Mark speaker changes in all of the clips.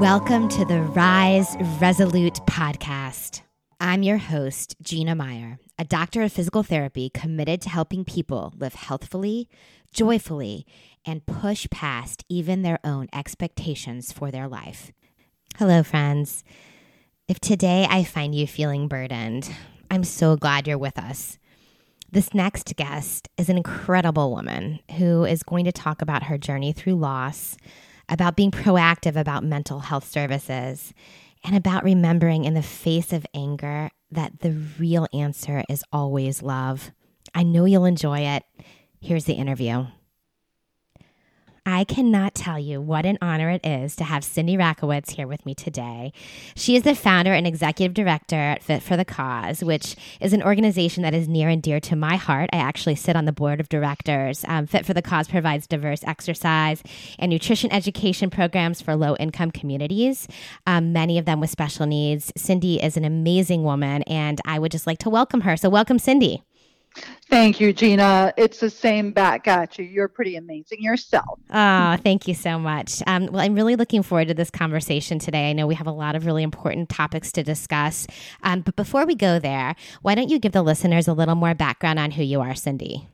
Speaker 1: Welcome to the Rise Resolute podcast. I'm your host, Gina Meyer, a doctor of physical therapy committed to helping people live healthfully, joyfully, and push past even their own expectations for their life. Hello, friends. If today I find you feeling burdened, I'm so glad you're with us. This next guest is an incredible woman who is going to talk about her journey through loss about being proactive about mental health services, and about remembering in the face of anger that the real answer is always love. I know you'll enjoy it. Here's the interview. I cannot tell you what an honor it is to have Cindy Rakowitz here with me today. She is the founder and executive director at Fit for the Cause, which is an organization that is near and dear to my heart. I actually sit on the board of directors. Um, Fit for the Cause provides diverse exercise and nutrition education programs for low income communities, um, many of them with special needs. Cindy is an amazing woman, and I would just like to welcome her. So, welcome, Cindy.
Speaker 2: Thank you, Gina. It's the same back at you. You're pretty amazing yourself.
Speaker 1: Oh, thank you so much. Um, well, I'm really looking forward to this conversation today. I know we have a lot of really important topics to discuss. Um, but before we go there, why don't you give the listeners a little more background on who you are, Cindy?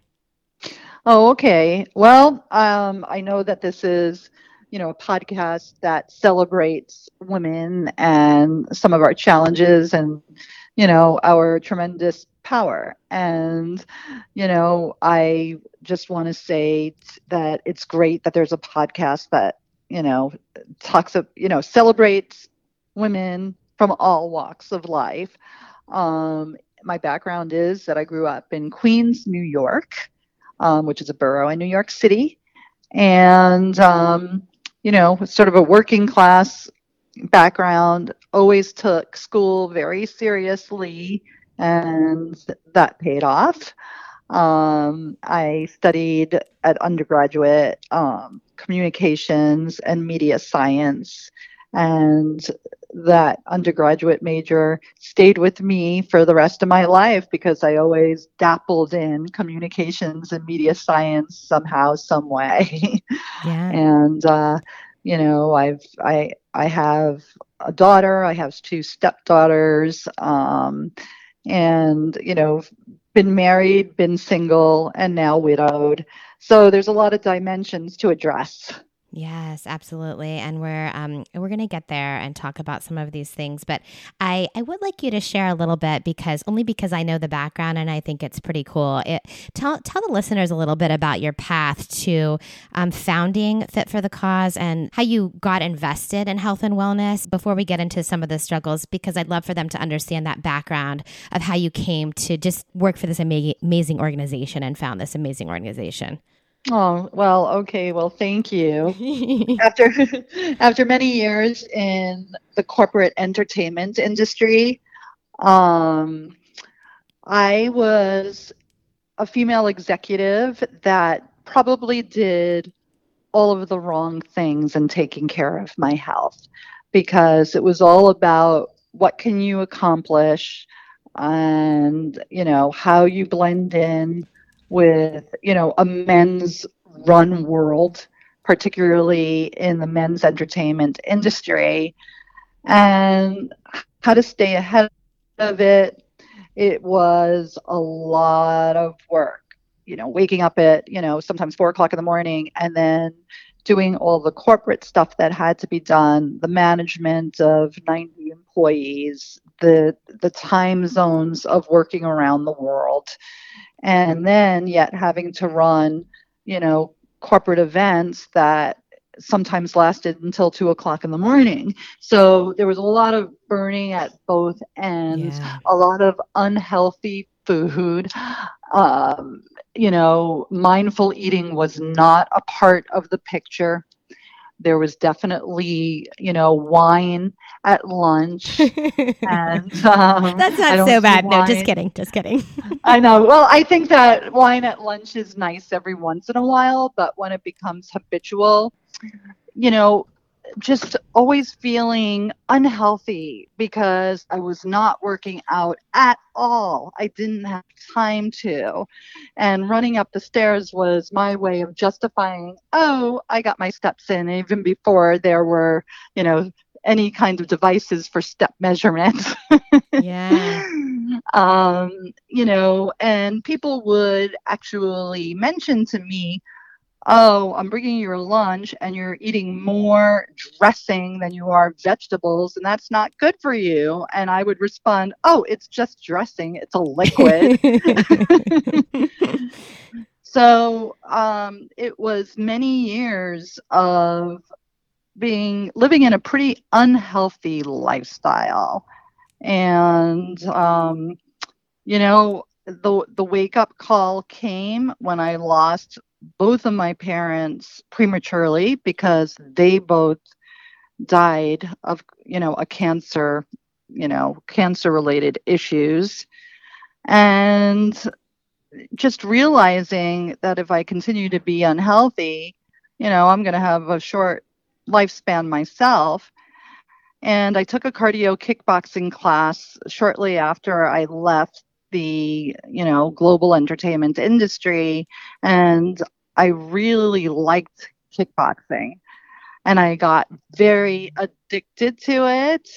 Speaker 2: Oh, okay. Well, um, I know that this is you know, a podcast that celebrates women and some of our challenges and, you know, our tremendous power. And, you know, I just want to say that it's great that there's a podcast that, you know, talks of, you know, celebrates women from all walks of life. Um, my background is that I grew up in Queens, New York, um, which is a borough in New York City. And, um, you know, sort of a working class background, always took school very seriously, and that paid off. Um, I studied at undergraduate um, communications and media science, and that undergraduate major stayed with me for the rest of my life because I always dabbled in communications and media science somehow, some way. Yeah. and uh, you know, I've I I have a daughter. I have two stepdaughters. Um, and you know been married been single and now widowed. So there's a lot of dimensions to address
Speaker 1: Yes, absolutely, and we're um, we're going to get there and talk about some of these things. But I I would like you to share a little bit because only because I know the background and I think it's pretty cool. It tell tell the listeners a little bit about your path to um, founding Fit for the Cause and how you got invested in health and wellness. Before we get into some of the struggles, because I'd love for them to understand that background of how you came to just work for this amazing amazing organization and found this amazing organization.
Speaker 2: Oh, well, okay. Well, thank you. after after many years in the corporate entertainment industry, um, I was a female executive that probably did all of the wrong things in taking care of my health because it was all about what can you accomplish and you know how you blend in with you know a men's run world particularly in the men's entertainment industry. And how to stay ahead of it it was a lot of work. You know waking up at you know sometimes four o'clock in the morning and then doing all the corporate stuff that had to be done the management of 90 employees the the time zones of working around the world and then yet having to run, you know, corporate events that sometimes lasted until two o'clock in the morning. So there was a lot of burning at both ends, yeah. a lot of unhealthy food. Um, you know, mindful eating was not a part of the picture. There was definitely, you know, wine at lunch.
Speaker 1: and um, that's not so bad. No, just kidding. Just kidding.
Speaker 2: I know. Well, I think that wine at lunch is nice every once in a while, but when it becomes habitual, you know, just always feeling unhealthy because I was not working out at all. I didn't have time to. And running up the stairs was my way of justifying, oh, I got my steps in even before there were, you know, any kind of devices for step measurements.
Speaker 1: yeah.
Speaker 2: Um, you know, and people would actually mention to me, oh, I'm bringing you your lunch and you're eating more dressing than you are vegetables, and that's not good for you. And I would respond, oh, it's just dressing, it's a liquid. so um, it was many years of being living in a pretty unhealthy lifestyle and um, you know the the wake up call came when I lost both of my parents prematurely because they both died of you know a cancer you know cancer related issues. And just realizing that if i continue to be unhealthy you know i'm going to have a short lifespan myself. And i took a cardio kickboxing class shortly after i left the you know global entertainment industry and i really liked kickboxing. And i got very addicted to it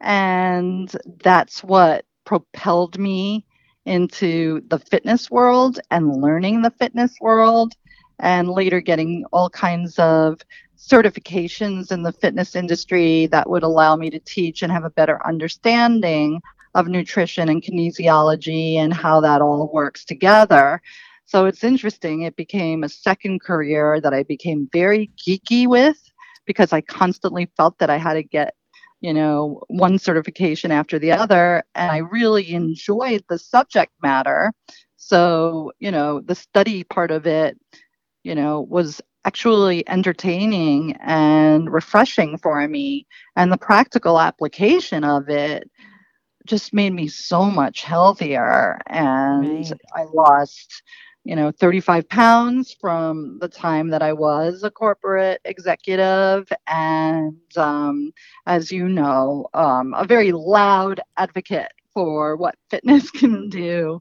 Speaker 2: and that's what propelled me into the fitness world and learning the fitness world and later getting all kinds of certifications in the fitness industry that would allow me to teach and have a better understanding of nutrition and kinesiology and how that all works together. So it's interesting. It became a second career that I became very geeky with because I constantly felt that I had to get, you know, one certification after the other. And I really enjoyed the subject matter. So, you know, the study part of it, you know, was actually entertaining and refreshing for me. And the practical application of it just made me so much healthier. And right. i lost you know 35 pounds from the time that i was a corporate executive. And um, as you know um, a very loud advocate for what fitness can do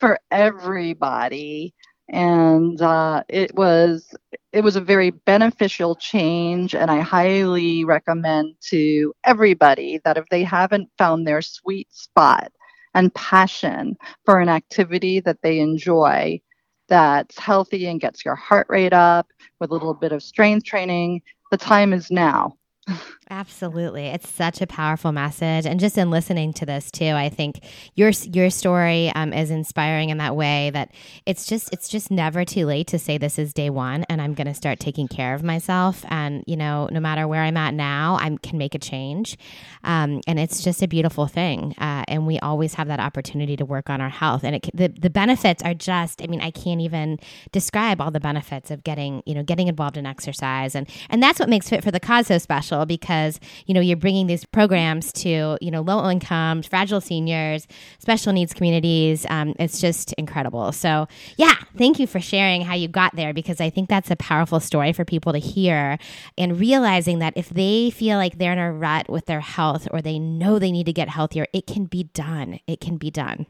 Speaker 2: for everybody and uh, it was it was a very beneficial change and i highly recommend to everybody that if they haven't found their sweet spot and passion for an activity that they enjoy that's healthy and gets your heart rate up with a little bit of strength training the time is now
Speaker 1: Absolutely. It's such a powerful message. And just in listening to this too, I think your your story um, is inspiring in that way that it's just it's just never too late to say this is day one and I'm going to start taking care of myself. And, you know, no matter where I'm at now, I can make a change. Um, and it's just a beautiful thing. Uh, and we always have that opportunity to work on our health. And it, the, the benefits are just, I mean, I can't even describe all the benefits of getting, you know, getting involved in exercise. And, and that's what makes Fit for the Cause so special because because you know you're bringing these programs to you know low income, fragile seniors, special needs communities. Um, it's just incredible. So yeah, thank you for sharing how you got there because I think that's a powerful story for people to hear and realizing that if they feel like they're in a rut with their health or they know they need to get healthier, it can be done. It can be done.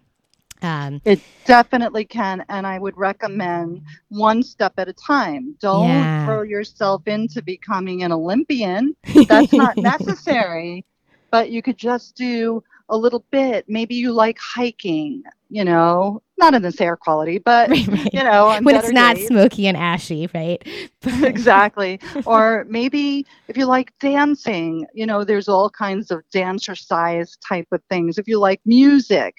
Speaker 2: Um, it definitely can, and I would recommend one step at a time. Don't yeah. throw yourself into becoming an Olympian. That's not necessary, but you could just do a little bit. Maybe you like hiking, you know, not in this air quality, but right, right. you know,
Speaker 1: when it's not days. smoky and ashy, right?
Speaker 2: exactly. Or maybe if you like dancing, you know, there's all kinds of dancercise type of things. If you like music,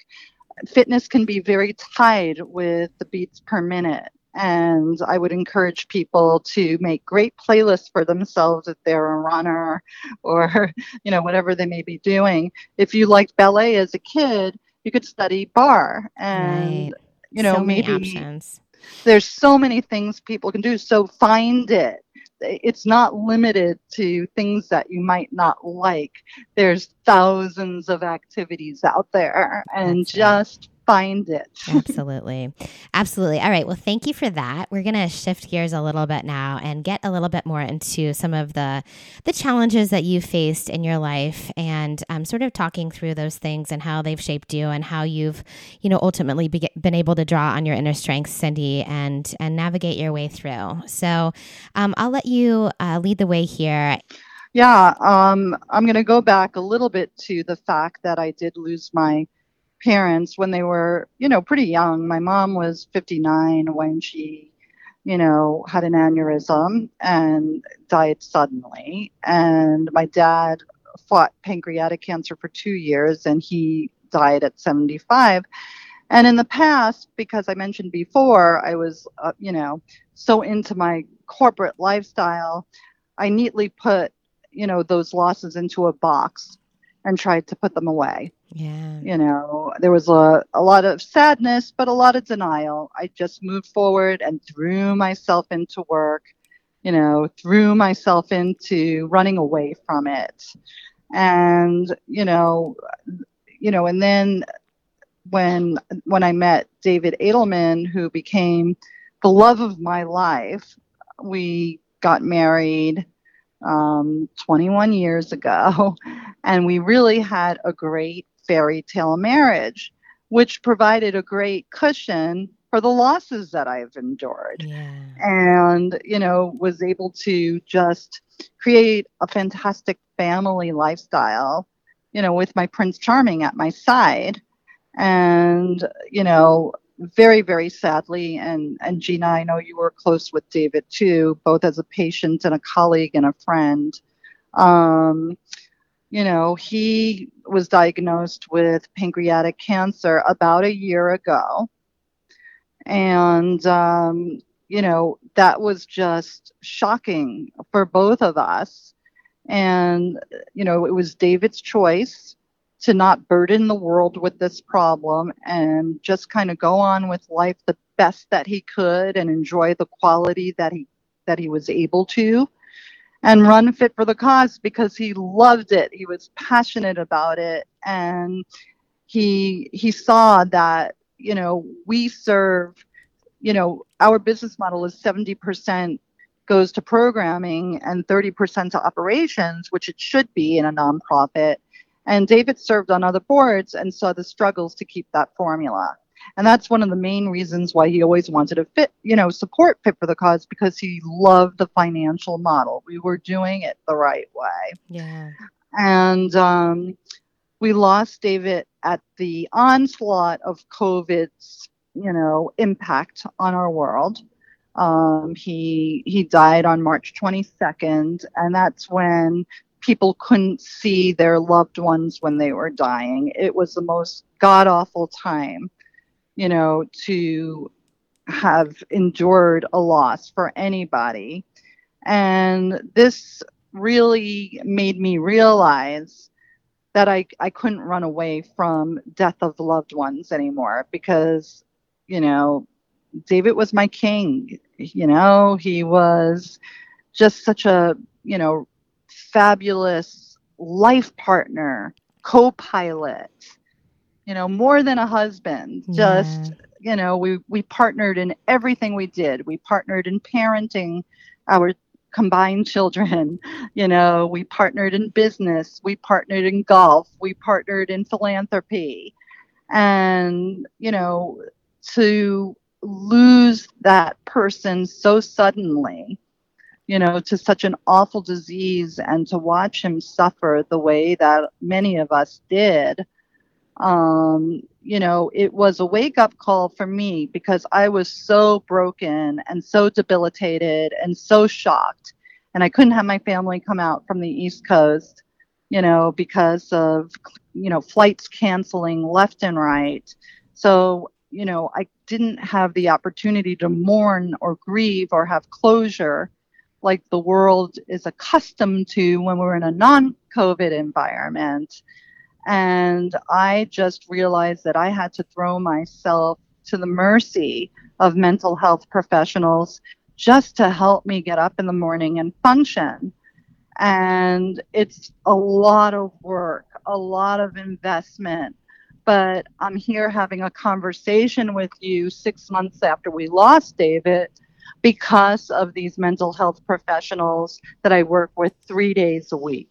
Speaker 2: fitness can be very tied with the beats per minute. And I would encourage people to make great playlists for themselves if they're a runner or, you know, whatever they may be doing. If you liked ballet as a kid, you could study barre and, right. you know,
Speaker 1: so
Speaker 2: maybe there's so many things people can do. So find it it's not limited to things that you might not like. There's thousands of activities out there, and just find it.
Speaker 1: Absolutely. Absolutely. All right. Well, thank you for that. We're going to shift gears a little bit now and get a little bit more into some of the the challenges that you faced in your life and um, sort of talking through those things and how they've shaped you and how you've, you know, ultimately be- been able to draw on your inner strengths, Cindy, and and navigate your way through. So um, I'll let you uh, lead the way here.
Speaker 2: Yeah, um, I'm going to go back a little bit to the fact that I did lose my parents when they were, you know, pretty young. My mom was 59 when she, you know, had an aneurysm and died suddenly. And my dad fought pancreatic cancer for two years and he died at 75. And in the past, because I mentioned before, I was, uh, you know, so into my corporate lifestyle, I neatly put, you know, those losses into a box and tried to put them away.
Speaker 1: Yeah.
Speaker 2: You know, there was a, a lot of sadness, but a lot of denial. I just moved forward and threw myself into work, you know, threw myself into running away from it. And, you know, you know, and then when when I met David Edelman, who became the love of my life, we got married um, 21 years ago, and we really had a great fairy tale marriage, which provided a great cushion for the losses that I've endured.
Speaker 1: Yeah.
Speaker 2: And, you know, was able to just create a fantastic family lifestyle, you know, with my Prince Charming at my side. And, you know, very, very sadly, and, and Gina, I know you were close with David too, both as a patient and a colleague and a friend. Um, you know, he was diagnosed with pancreatic cancer about a year ago. And, um, you know, that was just shocking for both of us. And, you know, it was David's choice to not burden the world with this problem and just kind of go on with life the best that he could and enjoy the quality that he that he was able to and run fit for the cause because he loved it. He was passionate about it and he he saw that, you know, we serve, you know, our business model is 70% goes to programming and 30% to operations, which it should be in a nonprofit. And David served on other boards and saw the struggles to keep that formula. And that's one of the main reasons why he always wanted to fit, you know, support Fit for the Cause because he loved the financial model. We were doing it the right way.
Speaker 1: Yeah.
Speaker 2: And um, we lost David at the onslaught of COVID's, you know, impact on our world. Um, he he died on March 22nd, and that's when people couldn't see their loved ones when they were dying. It was the most god awful time you know, to have endured a loss for anybody. And this really made me realize that I, I couldn't run away from death of loved ones anymore because, you know, David was my king. You know, he was just such a, you know, fabulous life partner, co pilot, you know, more than a husband. Yeah. Just, you know, we we partnered in everything we did. We partnered in parenting our combined children. You know, we partnered in business, we partnered in golf, we partnered in philanthropy. And, you know, to lose that person so suddenly, you know, to such an awful disease and to watch him suffer the way that many of us did, um, you know, it was a wake up call for me because I was so broken and so debilitated and so shocked. And I couldn't have my family come out from the East Coast, you know, because of, you know, flights canceling left and right. So, you know, I didn't have the opportunity to mourn or grieve or have closure like the world is accustomed to when we're in a non COVID environment. And I just realized that I had to throw myself to the mercy of mental health professionals just to help me get up in the morning and function. And it's a lot of work, a lot of investment. But I'm here having a conversation with you six months after we lost David because of these mental health professionals that I work with three days a week.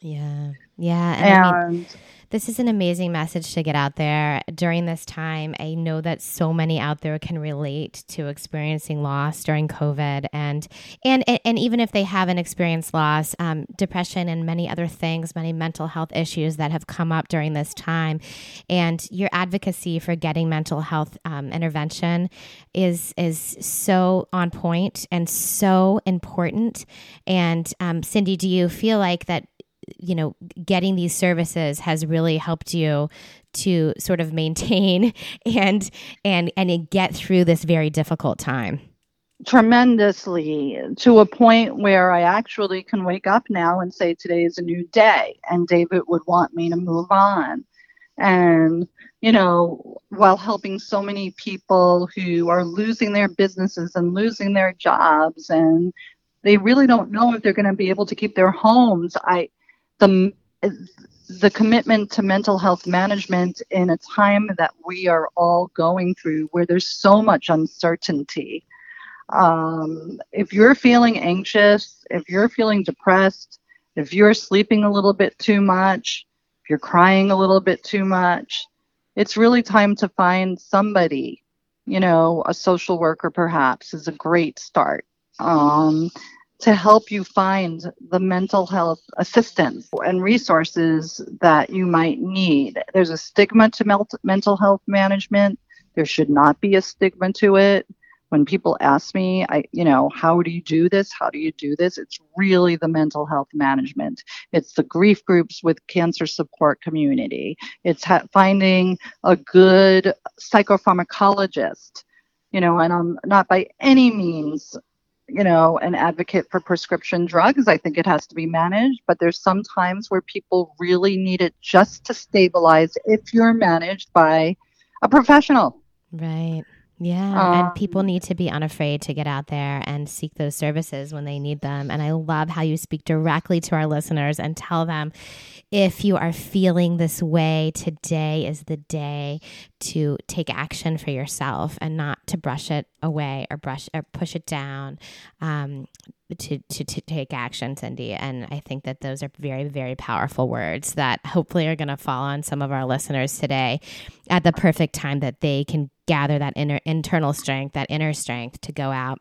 Speaker 1: Yeah. Yeah.
Speaker 2: And, and I mean,
Speaker 1: This is an amazing message to get out there during this time. I know that so many out there can relate to experiencing loss during COVID, and and and even if they haven't experienced loss, um, depression and many other things, many mental health issues that have come up during this time, and your advocacy for getting mental health um, intervention is is so on point and so important. And um, Cindy, do you feel like that you know, getting these services has really helped you to sort of maintain and and and get through this very difficult time
Speaker 2: tremendously to a point where I actually can wake up now and say today is a new day and David would want me to move on. And you know, while helping so many people who are losing their businesses and losing their jobs and they really don't know if they're going to be able to keep their homes, I the the commitment to mental health management in a time that we are all going through where there's so much uncertainty. Um, if you're feeling anxious, if you're feeling depressed, if you're sleeping a little bit too much, if you're crying a little bit too much, it's really time to find somebody, you know, a social worker perhaps is a great start. Um, to help you find the mental health assistance and resources that you might need. There's a stigma to mental health management. There should not be a stigma to it. When people ask me, I, you know, how do you do this? How do you do this? It's really the mental health management. It's the grief groups with cancer support community. It's ha- finding a good psychopharmacologist you know, and I'm not by any means you know, an advocate for prescription drugs. I think it has to be managed, but there's some times where people really need it just to stabilize if you're managed by a professional.
Speaker 1: Right. Yeah, um, and people need to be unafraid to get out there and seek those services when they need them. And I love how you speak directly to our listeners and tell them if you are feeling this way, today is the day to take action for yourself and not to brush it away or brush or push it down. Um, to, to, to take action, Cindy. And I think that those are very, very powerful words that hopefully are going to fall on some of our listeners today at the perfect time that they can gather that inner internal strength, that inner strength to go out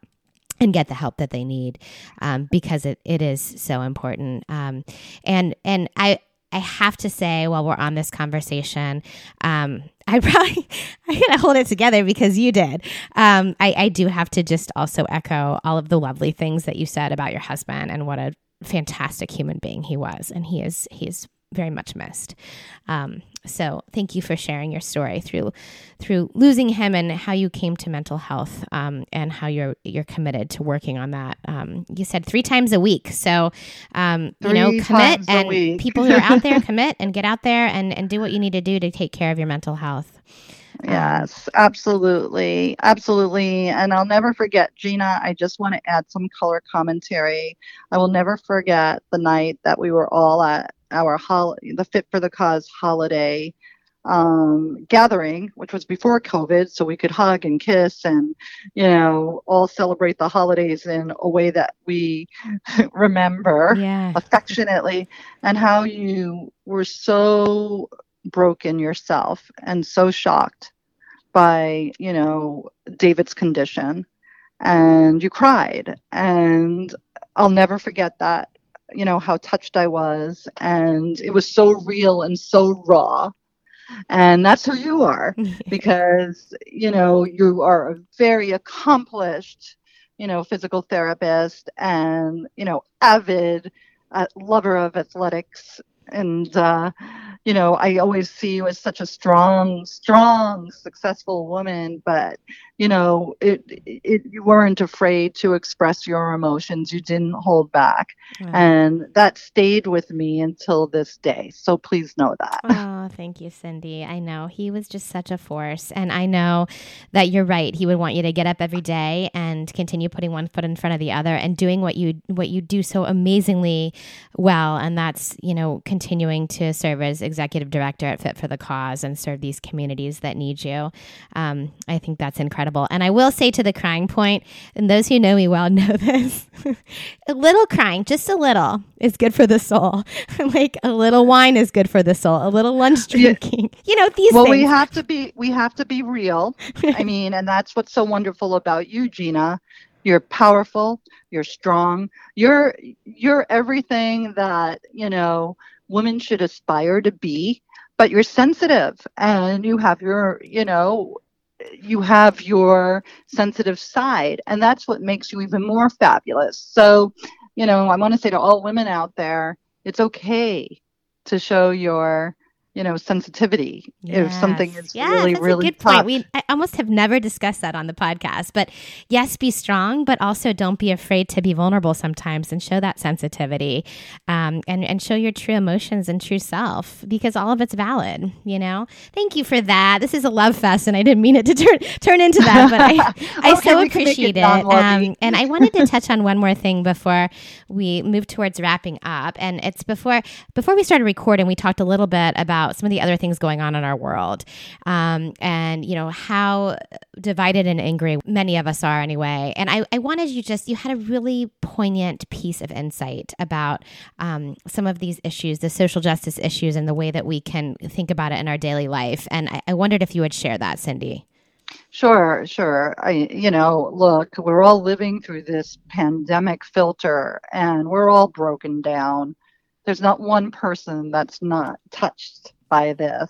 Speaker 1: and get the help that they need um, because it, it is so important. Um, and and I I have to say, while we're on this conversation, um, I probably I'm gonna hold it together because you did. Um, I, I do have to just also echo all of the lovely things that you said about your husband and what a fantastic human being he was, and he is he is very much missed. Um, so thank you for sharing your story through through losing him and how you came to mental health um, and how you're you're committed to working on that. Um, you said three times a week, so um, you know commit and people who are out there commit and get out there and and do what you need to do to take care of your mental health.
Speaker 2: Um, yes, absolutely. Absolutely. And I'll never forget, Gina, I just want to add some color commentary. I will never forget the night that we were all at our hol- the Fit for the Cause holiday um, gathering, which was before COVID, so we could hug and kiss and, you know, all celebrate the holidays in a way that we remember yeah. affectionately, and how you were so broken yourself and so shocked by, you know, David's condition, and you cried. And I'll never forget that you know how touched I was, and it was so real and so raw. And that's who you are, because you know you are a very accomplished, you know, physical therapist, and you know, avid uh, lover of athletics, and uh, you know, I always see you as such a strong, strong, successful woman, but you know, it, it you weren't afraid to express your emotions. You didn't hold back, and that stayed with me until this day. So please know that.
Speaker 1: Oh, thank you, Cindy. I know he was just such a force, and I know that you're right. He would want you to get up every day and continue putting one foot in front of the other and doing what you what you do so amazingly well, and that's you know continuing to serve as executive director at Fit for the Cause and serve these communities that need you. Um, I think that's incredible. And I will say to the crying point, and those who know me well know this a little crying, just a little, is good for the soul. like a little wine is good for the soul, a little lunch drinking. Yeah. You know, these
Speaker 2: well,
Speaker 1: things.
Speaker 2: we have to be we have to be real. I mean, and that's what's so wonderful about you, Gina. You're powerful, you're strong, you're you're everything that, you know, women should aspire to be, but you're sensitive and you have your, you know, you have your sensitive side and that's what makes you even more fabulous. So, you know, I want to say to all women out there, it's okay to show your you know sensitivity yes. if something is
Speaker 1: yes,
Speaker 2: really
Speaker 1: that's
Speaker 2: really
Speaker 1: a good
Speaker 2: tough.
Speaker 1: point we I almost have never discussed that on the podcast but yes be strong but also don't be afraid to be vulnerable sometimes and show that sensitivity um, and and show your true emotions and true self because all of it's valid you know thank you for that this is a love fest and i didn't mean it to turn turn into that but i i okay, so appreciate it, it um, and i wanted to touch on one more thing before we move towards wrapping up and it's before before we started recording we talked a little bit about about some of the other things going on in our world um, and you know how divided and angry many of us are anyway and I, I wanted you just you had a really poignant piece of insight about um, some of these issues the social justice issues and the way that we can think about it in our daily life and I, I wondered if you would share that cindy
Speaker 2: Sure, sure. I, you know, look, we're all living through this pandemic filter and we're all broken down. There's not one person that's not touched by this.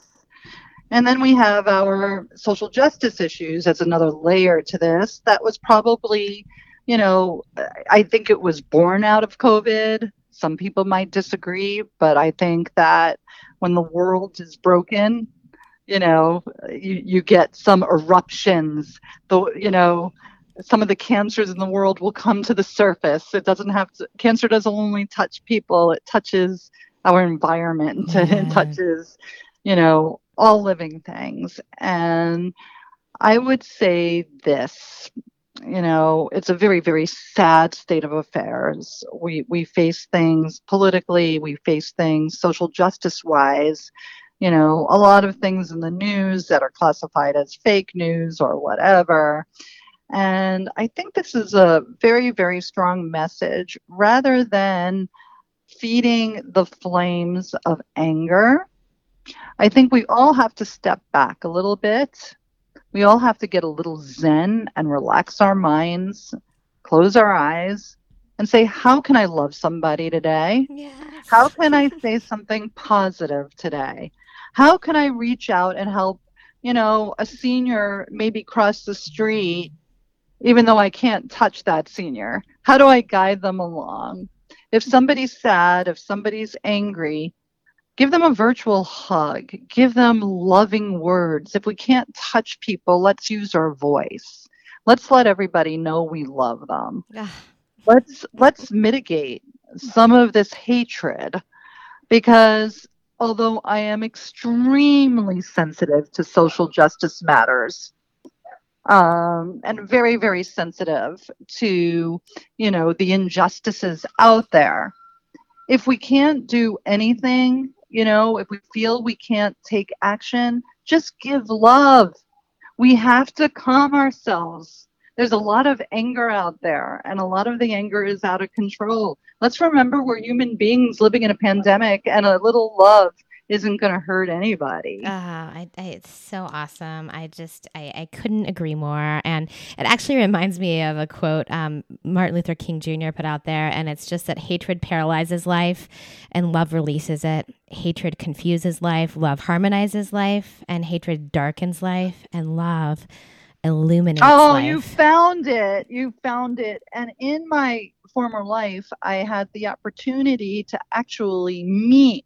Speaker 2: And then we have our social justice issues as another layer to this. That was probably, you know, I think it was born out of COVID. Some people might disagree, but I think that when the world is broken, you know, you, you get some eruptions. The, you know, some of the cancers in the world will come to the surface. It doesn't have to, cancer doesn't only touch people, it touches our environment, mm-hmm. it touches, you know, all living things. And I would say this, you know, it's a very, very sad state of affairs. We, we face things politically, we face things social justice wise. You know, a lot of things in the news that are classified as fake news or whatever. And I think this is a very, very strong message rather than feeding the flames of anger. I think we all have to step back a little bit. We all have to get a little zen and relax our minds, close our eyes, and say, How can I love somebody today? Yes. How can I say something positive today? How can I reach out and help, you know, a senior maybe cross the street even though I can't touch that senior? How do I guide them along? If somebody's sad, if somebody's angry, give them a virtual hug, give them loving words. If we can't touch people, let's use our voice. Let's let everybody know we love them. Yeah. let's let's mitigate some of this hatred because although I am extremely sensitive to social justice matters, um, and very, very sensitive to, you know, the injustices out there. If we can't do anything, you know, if we feel we can't take action, just give love. We have to calm ourselves. There's a lot of anger out there, and a lot of the anger is out of control. Let's remember we're human beings living in a pandemic, and a little love isn't going to hurt anybody.
Speaker 1: Oh, I, I, it's so awesome. I just, I, I couldn't agree more. And it actually reminds me of a quote um, Martin Luther King Jr. put out there. And it's just that hatred paralyzes life and love releases it. Hatred confuses life, love harmonizes life, and hatred darkens life, and love illuminates life.
Speaker 2: oh,
Speaker 1: life.
Speaker 2: you found it. You found it. And in my former life, I had the opportunity to actually meet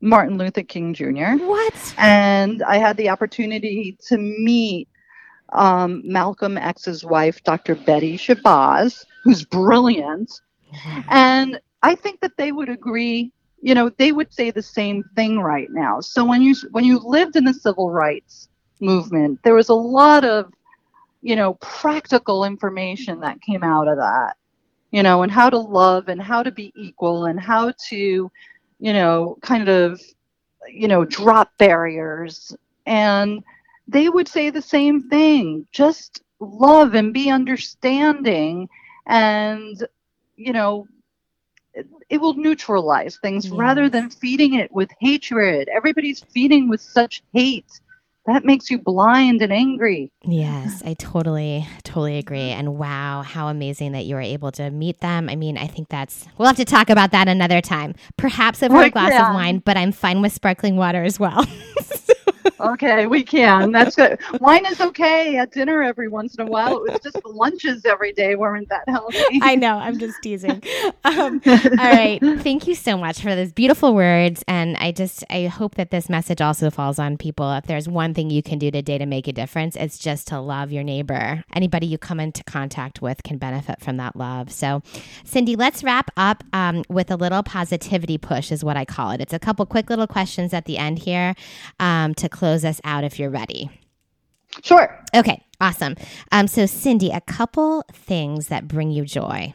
Speaker 2: Martin Luther King Jr.
Speaker 1: What?
Speaker 2: And I had the opportunity to meet um, Malcolm X's wife, Dr. Betty Shabazz, who's brilliant. And I think that they would agree. You know, they would say the same thing right now. So when you when you lived in the civil rights movement, there was a lot of, you know, practical information that came out of that. You know, and how to love and how to be equal and how to you know, kind of you know, drop barriers. And they would say the same thing just love and be understanding. And, you know, it, it will neutralize things yes. rather than feeding it with hatred. Everybody's feeding with such hate that makes you blind and angry.
Speaker 1: Yes, I totally, totally agree. And wow, how amazing that you were able to meet them. I mean, I think that's, we'll have to talk about that another time, perhaps over a glass yeah. of wine, but I'm fine with sparkling water as well.
Speaker 2: okay, we can. That's good. Wine is okay at dinner every once in a while. It was just the lunches every day weren't that healthy.
Speaker 1: I know. I'm just teasing. Um, all right. Thank you so much for those beautiful words. And I just, I hope that this message also falls on people. If there's one thing you can do today to make a difference, it's just to love your neighbor. Anybody you come into contact with can benefit from that love. So, Cindy, let's wrap up um, with a little positivity push, is what I call it. It's a couple quick little questions at the end here um, to close us out if you're ready.
Speaker 2: Sure.
Speaker 1: Okay, awesome. Um, so, Cindy, a couple things that bring you joy.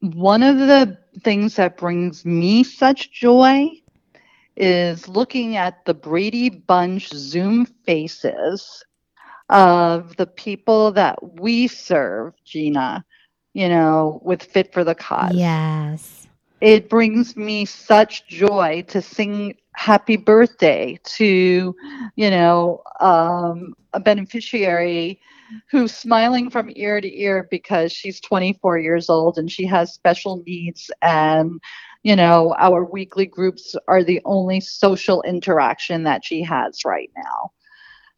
Speaker 2: One of the things that brings me such joy is looking at the Brady Bunch Zoom faces of the people that we serve, Gina, you know, with Fit for the Cause.
Speaker 1: Yes.
Speaker 2: It brings me such joy to sing happy birthday to, you know, um, a beneficiary who's smiling from ear to ear because she's 24 years old and she has special needs. And you know our weekly groups are the only social interaction that she has right now.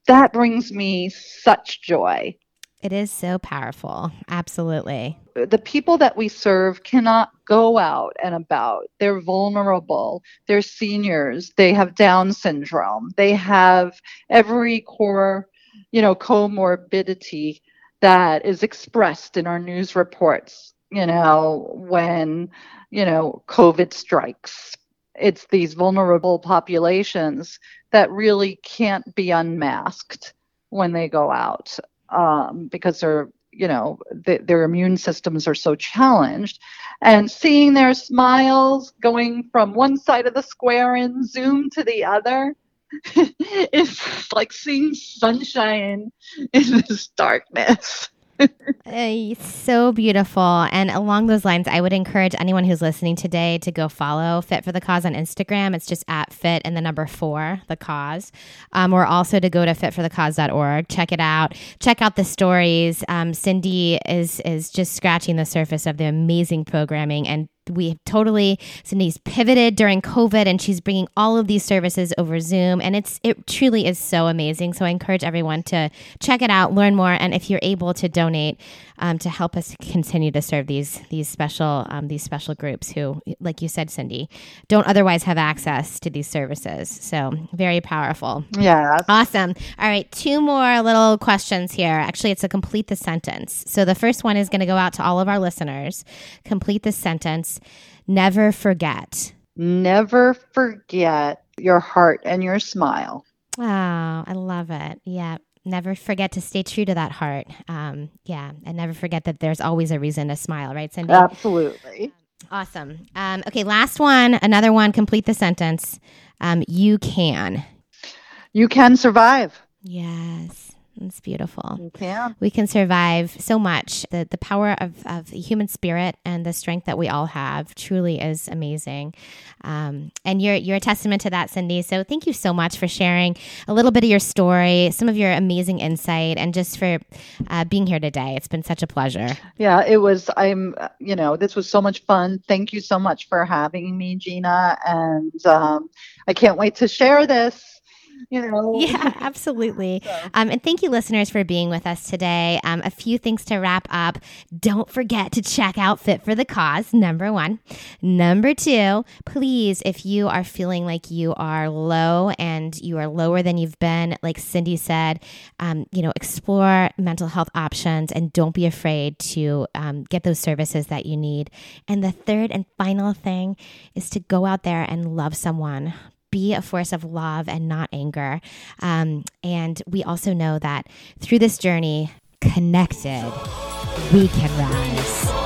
Speaker 2: That brings me such joy
Speaker 1: it is so powerful. Absolutely.
Speaker 2: The people that we serve cannot go out and about. They're vulnerable. They're seniors. They have Down syndrome. They have every core, you know, comorbidity that is expressed in our news reports, you know, when, you know, COVID strikes. It's these vulnerable populations that really can't be unmasked when they go out um, because they're you know their immune systems are so challenged. And seeing their smiles going from one side of the square in zoom to the other is like seeing sunshine in this darkness
Speaker 1: uh, so beautiful. And along those lines, I would encourage anyone who's listening today to go follow Fit for the Cause on Instagram. It's just at fit and the number four, the cause. Um, or also to go to fitforthecause.org. Check it out. Check out the stories. Um, Cindy is is just scratching the surface of the amazing programming and we totally Cindy's pivoted during COVID and she's bringing all of these services over Zoom and it's it truly is so amazing. So I encourage everyone to check it out, learn more, and if you're able to donate um, to help us continue to serve these these special um, these special groups who, like you said, Cindy, don't otherwise have access to these services. So very powerful.
Speaker 2: Yeah.
Speaker 1: Awesome. All right, two more little questions here. Actually, it's a complete the sentence. So the first one is going to go out to all of our listeners. Complete the sentence never forget.
Speaker 2: Never forget your heart and your smile.
Speaker 1: Wow, I love it. Yeah. Never forget to stay true to that heart. Um, yeah. And never forget that there's always a reason to smile, right, Cindy?
Speaker 2: Absolutely.
Speaker 1: Awesome. Um, okay, last one. Another one. Complete the sentence. Um, you can.
Speaker 2: You can survive.
Speaker 1: Yes. It's beautiful.
Speaker 2: We can.
Speaker 1: We can survive so much. The the power of, of the human spirit and the strength that we all have truly is amazing. Um, and you're you're a testament to that, Cindy. So thank you so much for sharing a little bit of your story, some of your amazing insight, and just for uh, being here today. It's been such a pleasure.
Speaker 2: Yeah, it was. I'm. You know, this was so much fun. Thank you so much for having me, Gina. And um, I can't wait to share this you know.
Speaker 1: Yeah, absolutely. So. Um, and thank you, listeners, for being with us today. Um, a few things to wrap up. Don't forget to check out Fit for the Cause, number one. Number two, please, if you are feeling like you are low and you are lower than you've been, like Cindy said, um, you know, explore mental health options and don't be afraid to um, get those services that you need. And the third and final thing is to go out there and love someone be a force of love and not anger. Um, and we also know that through this journey, connected, we can rise.